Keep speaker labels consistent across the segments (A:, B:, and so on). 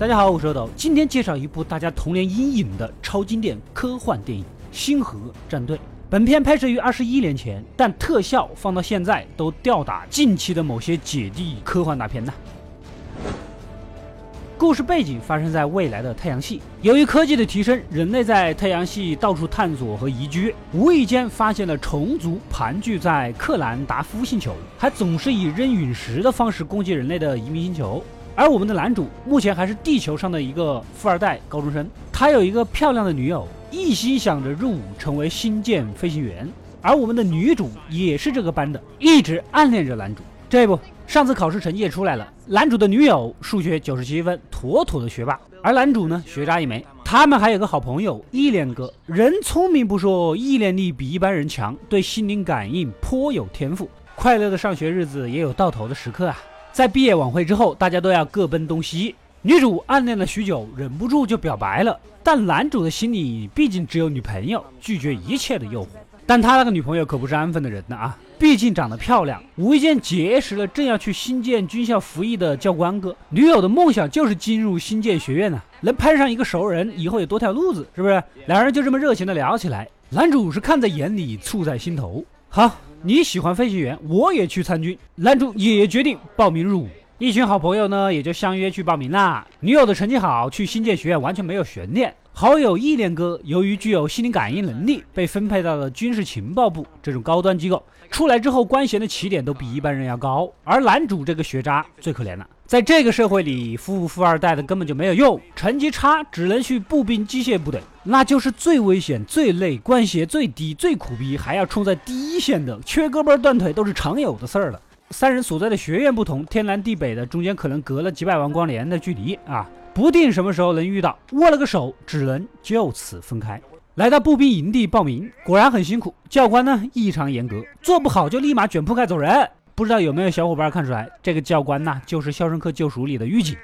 A: 大家好，我是阿斗，今天介绍一部大家童年阴影的超经典科幻电影《星河战队》。本片拍摄于二十一年前，但特效放到现在都吊打近期的某些姐弟科幻大片呢。故事背景发生在未来的太阳系，由于科技的提升，人类在太阳系到处探索和移居，无意间发现了虫族盘踞在克兰达夫星球，还总是以扔陨石的方式攻击人类的移民星球。而我们的男主目前还是地球上的一个富二代高中生，他有一个漂亮的女友，一心想着入伍成为星舰飞行员。而我们的女主也是这个班的，一直暗恋着男主。这不。上次考试成绩也出来了，男主的女友数学九十七分，妥妥的学霸，而男主呢学渣一枚。他们还有个好朋友意恋哥，人聪明不说，意念力比一般人强，对心灵感应颇有天赋。快乐的上学日子也有到头的时刻啊！在毕业晚会之后，大家都要各奔东西。女主暗恋了许久，忍不住就表白了，但男主的心里毕竟只有女朋友，拒绝一切的诱惑。但他那个女朋友可不是安分的人呢啊！毕竟长得漂亮，无意间结识了正要去新建军校服役的教官哥。女友的梦想就是进入新建学院呢，能攀上一个熟人，以后有多条路子，是不是？两人就这么热情的聊起来。男主是看在眼里，醋在心头。好，你喜欢飞行员，我也去参军。男主也决定报名入伍。一群好朋友呢，也就相约去报名啦。女友的成绩好，去新建学院完全没有悬念。好友意念哥由于具有心灵感应能力，被分配到了军事情报部这种高端机构。出来之后，官衔的起点都比一般人要高。而男主这个学渣最可怜了，在这个社会里，富不富二代的根本就没有用，成绩差只能去步兵机械部队，那就是最危险、最累、官衔最低、最苦逼，还要冲在第一线的，缺胳膊断腿都是常有的事儿了。三人所在的学院不同，天南地北的，中间可能隔了几百万光年的距离啊。不定什么时候能遇到，握了个手，只能就此分开。来到步兵营地报名，果然很辛苦。教官呢异常严格，做不好就立马卷铺盖走人。不知道有没有小伙伴看出来，这个教官呐就是《肖申克救赎》里的狱警。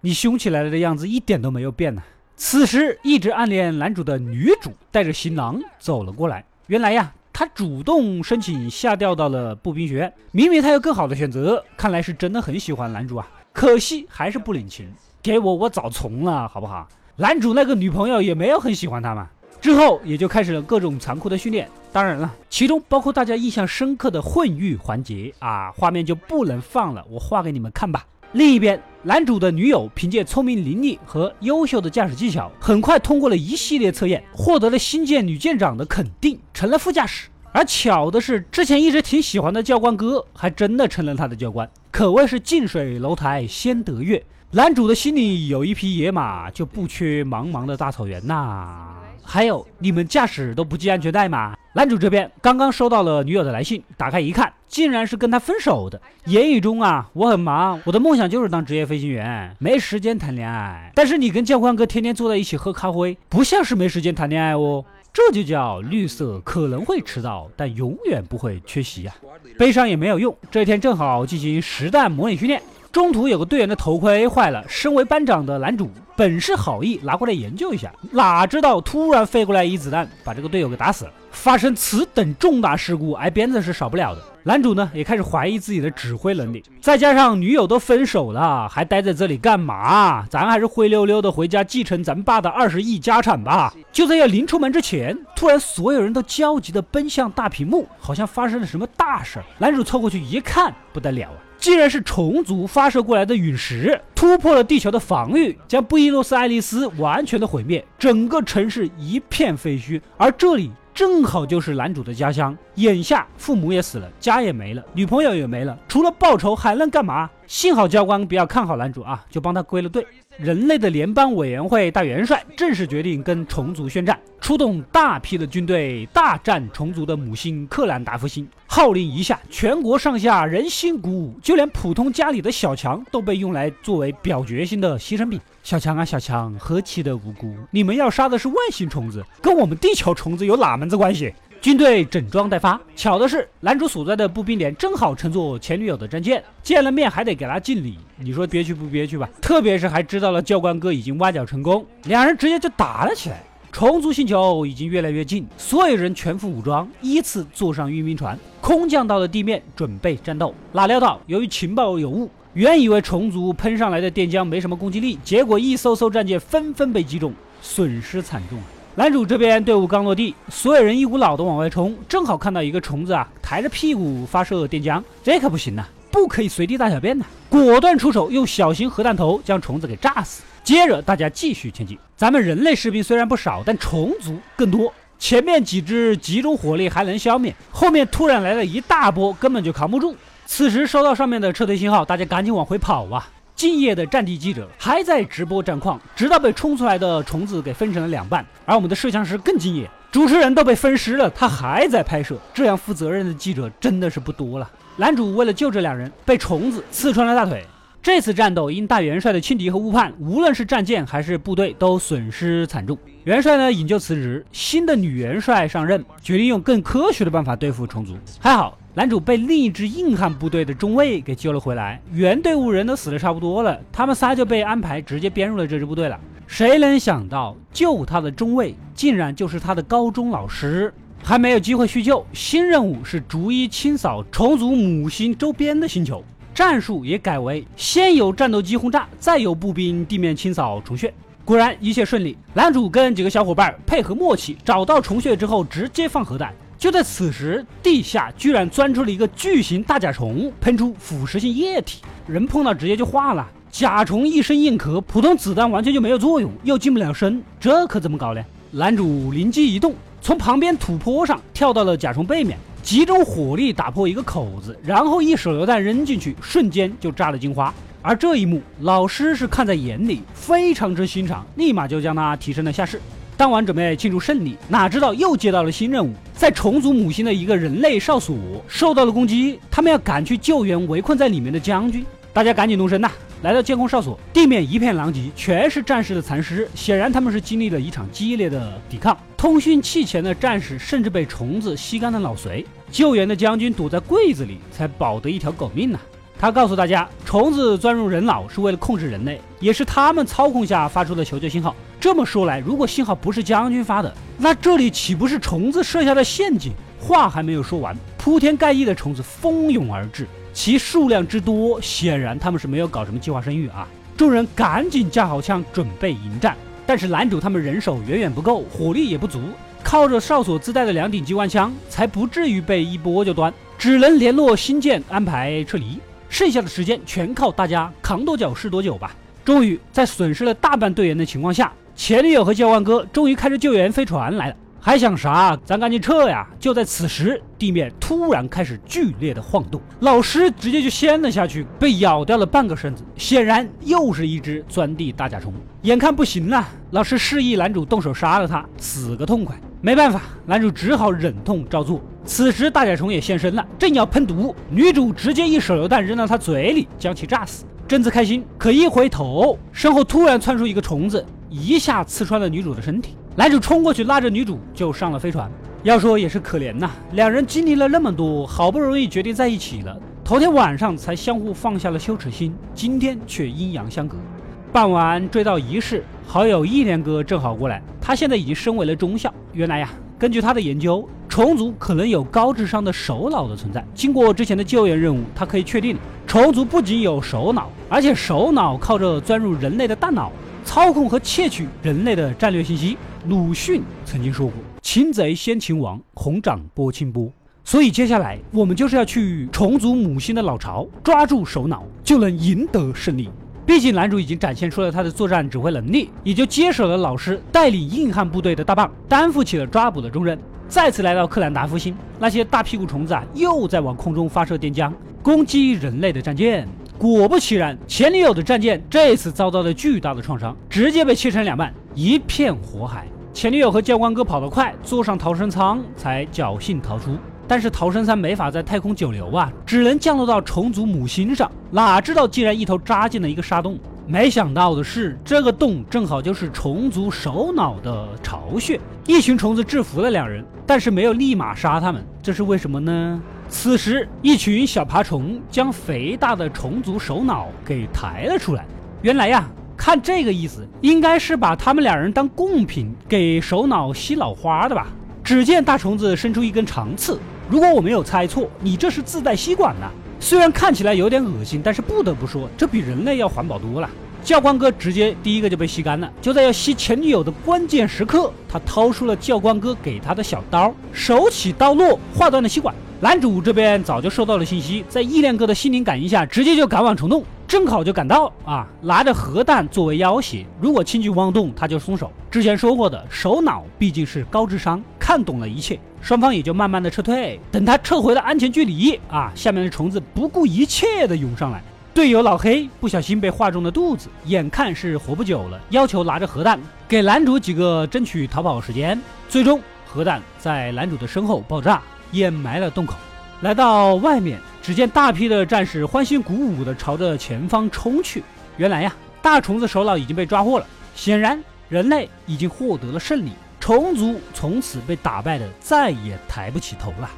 A: 你凶起来了的样子一点都没有变呢。此时，一直暗恋男主的女主带着行囊走了过来。原来呀，她主动申请下调到了步兵学院，明明她有更好的选择，看来是真的很喜欢男主啊。可惜还是不领情，给我我早从了，好不好？男主那个女朋友也没有很喜欢他嘛。之后也就开始了各种残酷的训练，当然了，其中包括大家印象深刻的混浴环节啊，画面就不能放了，我画给你们看吧。另一边，男主的女友凭借聪明伶俐和优秀的驾驶技巧，很快通过了一系列测验，获得了新建女舰长的肯定，成了副驾驶。而巧的是，之前一直挺喜欢的教官哥，还真的成了他的教官，可谓是近水楼台先得月。男主的心里有一匹野马，就不缺茫茫的大草原呐。还有，你们驾驶都不系安全带吗？男主这边刚刚收到了女友的来信，打开一看，竟然是跟他分手的。言语中啊，我很忙，我的梦想就是当职业飞行员，没时间谈恋爱。但是你跟教官哥天天坐在一起喝咖啡，不像是没时间谈恋爱哦。这就叫绿色，可能会迟到，但永远不会缺席呀。悲伤也没有用，这天正好进行实弹模拟训练。中途有个队员的头盔坏了，身为班长的男主本是好意拿过来研究一下，哪知道突然飞过来一子弹，把这个队友给打死了。发生此等重大事故，挨鞭子是少不了的。男主呢也开始怀疑自己的指挥能力，再加上女友都分手了，还待在这里干嘛？咱还是灰溜溜的回家继承咱爸的二十亿家产吧。就在要临出门之前，突然所有人都焦急的奔向大屏幕，好像发生了什么大事。男主凑过去一看，不得了啊！竟然是虫族发射过来的陨石，突破了地球的防御，将布宜诺斯艾利斯完全的毁灭，整个城市一片废墟。而这里正好就是男主的家乡。眼下父母也死了，家也没了，女朋友也没了，除了报仇还能干嘛？幸好教官比较看好男主啊，就帮他归了队。人类的联邦委员会大元帅正式决定跟虫族宣战，出动大批的军队大战虫族的母星克兰达夫星。号令一下，全国上下人心鼓舞，就连普通家里的小强都被用来作为表决心的牺牲品。小强啊，小强，何其的无辜！你们要杀的是外星虫子，跟我们地球虫子有哪门子关系？军队整装待发，巧的是，男主所在的步兵连正好乘坐前女友的战舰，见了面还得给他敬礼，你说憋屈不憋屈吧？特别是还知道了教官哥已经挖角成功，两人直接就打了起来。虫族星球已经越来越近，所有人全副武装，依次坐上运兵船，空降到了地面，准备战斗。哪料到，由于情报有误，原以为虫族喷上来的电浆没什么攻击力，结果一艘艘战舰纷纷被击中，损失惨重！男主这边队伍刚落地，所有人一股脑的往外冲，正好看到一个虫子啊，抬着屁股发射电浆，这可不行呐，不可以随地大小便呐！果断出手，用小型核弹头将虫子给炸死。接着大家继续前进。咱们人类士兵虽然不少，但虫族更多。前面几只集中火力还能消灭，后面突然来了一大波，根本就扛不住。此时收到上面的撤退信号，大家赶紧往回跑啊！敬业的战地记者还在直播战况，直到被冲出来的虫子给分成了两半。而我们的摄像师更敬业，主持人都被分尸了，他还在拍摄。这样负责任的记者真的是不多了。男主为了救这两人，被虫子刺穿了大腿。这次战斗因大元帅的轻敌和误判，无论是战舰还是部队都损失惨重。元帅呢引咎辞职，新的女元帅上任，决定用更科学的办法对付虫族。还好，男主被另一支硬汉部队的中尉给救了回来。原队伍人都死的差不多了，他们仨就被安排直接编入了这支部队了。谁能想到救他的中尉竟然就是他的高中老师？还没有机会叙旧，新任务是逐一清扫虫族母星周边的星球。战术也改为先有战斗机轰炸，再有步兵地面清扫虫穴。果然一切顺利，男主跟几个小伙伴配合默契，找到虫穴之后直接放核弹。就在此时，地下居然钻出了一个巨型大甲虫，喷出腐蚀性液体，人碰到直接就化了。甲虫一身硬壳，普通子弹完全就没有作用，又近不了身，这可怎么搞呢？男主灵机一动，从旁边土坡上跳到了甲虫背面。集中火力打破一个口子，然后一手榴弹扔进去，瞬间就炸了金花。而这一幕，老师是看在眼里，非常之欣赏，立马就将他提升了下士。当晚准备庆祝胜利，哪知道又接到了新任务，在虫族母星的一个人类哨所受到了攻击，他们要赶去救援围困在里面的将军。大家赶紧动身呐！来到监控哨所，地面一片狼藉，全是战士的残尸，显然他们是经历了一场激烈的抵抗。通讯器前的战士甚至被虫子吸干了脑髓，救援的将军躲在柜子里才保得一条狗命呢。他告诉大家，虫子钻入人脑是为了控制人类，也是他们操控下发出的求救信号。这么说来，如果信号不是将军发的，那这里岂不是虫子设下的陷阱？话还没有说完，铺天盖地的虫子蜂拥而至，其数量之多，显然他们是没有搞什么计划生育啊。众人赶紧架好枪，准备迎战。但是男主他们人手远远不够，火力也不足，靠着哨所自带的两顶机关枪，才不至于被一波就端，只能联络新舰安排撤离。剩下的时间全靠大家扛多久是多久吧。终于在损失了大半队员的情况下，前女友和教官哥终于开着救援飞船来了。还想啥？咱赶紧撤呀！就在此时，地面突然开始剧烈的晃动，老师直接就掀了下去，被咬掉了半个身子。显然又是一只钻地大甲虫。眼看不行了，老师示意男主动手杀了他，死个痛快。没办法，男主只好忍痛照做。此时大甲虫也现身了，正要喷毒，女主直接一手榴弹扔到他嘴里，将其炸死。贞子开心，可一回头，身后突然窜出一个虫子，一下刺穿了女主的身体。男主冲过去拉着女主就上了飞船。要说也是可怜呐，两人经历了那么多，好不容易决定在一起了，头天晚上才相互放下了羞耻心，今天却阴阳相隔。办完追悼仪式，好友一连哥正好过来，他现在已经升为了中校。原来呀，根据他的研究，虫族可能有高智商的首脑的存在。经过之前的救援任务，他可以确定，虫族不仅有首脑，而且首脑靠着钻入人类的大脑，操控和窃取人类的战略信息。鲁迅曾经说过：“擒贼先擒王，红掌拨清波。”所以接下来我们就是要去虫族母星的老巢，抓住首脑，就能赢得胜利。毕竟男主已经展现出了他的作战指挥能力，也就接手了老师带领硬汉部队的大棒，担负起了抓捕的重任。再次来到克兰达夫星，那些大屁股虫子啊，又在往空中发射电浆，攻击人类的战舰。果不其然，前女友的战舰这次遭到了巨大的创伤，直接被切成两半，一片火海。前女友和教官哥跑得快，坐上逃生舱才侥幸逃出。但是逃生舱没法在太空久留啊，只能降落到虫族母星上。哪知道竟然一头扎进了一个沙洞。没想到的是，这个洞正好就是虫族首脑的巢穴。一群虫子制服了两人，但是没有立马杀他们，这是为什么呢？此时，一群小爬虫将肥大的虫族首脑给抬了出来。原来呀，看这个意思，应该是把他们两人当贡品给首脑吸脑花的吧？只见大虫子伸出一根长刺，如果我没有猜错，你这是自带吸管呢。虽然看起来有点恶心，但是不得不说，这比人类要环保多了。教官哥直接第一个就被吸干了，就在要吸前女友的关键时刻，他掏出了教官哥给他的小刀，手起刀落，划断了吸管。男主这边早就收到了信息，在意恋哥的心灵感应下，直接就赶往虫洞，正好就赶到啊，拿着核弹作为要挟，如果轻举妄动，他就松手。之前说过的，首脑毕竟是高智商，看懂了一切，双方也就慢慢的撤退。等他撤回了安全距离啊，下面的虫子不顾一切的涌上来。队友老黑不小心被划中了肚子，眼看是活不久了，要求拿着核弹给男主几个争取逃跑时间。最终，核弹在男主的身后爆炸，掩埋了洞口。来到外面，只见大批的战士欢欣鼓舞地朝着前方冲去。原来呀，大虫子首脑已经被抓获了，显然人类已经获得了胜利，虫族从此被打败的再也抬不起头了。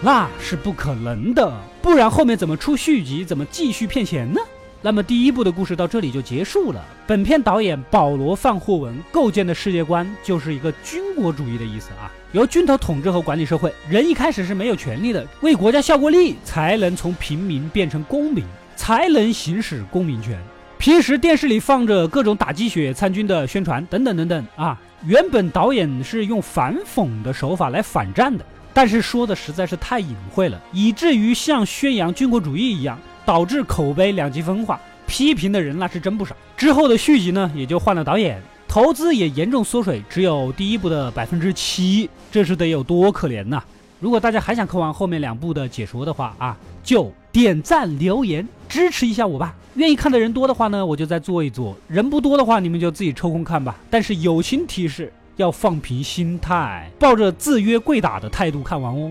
A: 那是不可能的，不然后面怎么出续集，怎么继续骗钱呢？那么第一部的故事到这里就结束了。本片导演保罗·范霍文构建的世界观就是一个军国主义的意思啊，由军头统治和管理社会，人一开始是没有权利的，为国家效过力，才能从平民变成公民，才能行使公民权。平时电视里放着各种打鸡血参军的宣传等等等等啊，原本导演是用反讽的手法来反战的。但是说的实在是太隐晦了，以至于像宣扬军国主义一样，导致口碑两极分化，批评的人那是真不少。之后的续集呢，也就换了导演，投资也严重缩水，只有第一部的百分之七，这是得有多可怜呐！如果大家还想看完后面两部的解说的话啊，就点赞留言支持一下我吧。愿意看的人多的话呢，我就再做一做；人不多的话，你们就自己抽空看吧。但是友情提示。要放平心态，抱着自约跪打的态度看完哦。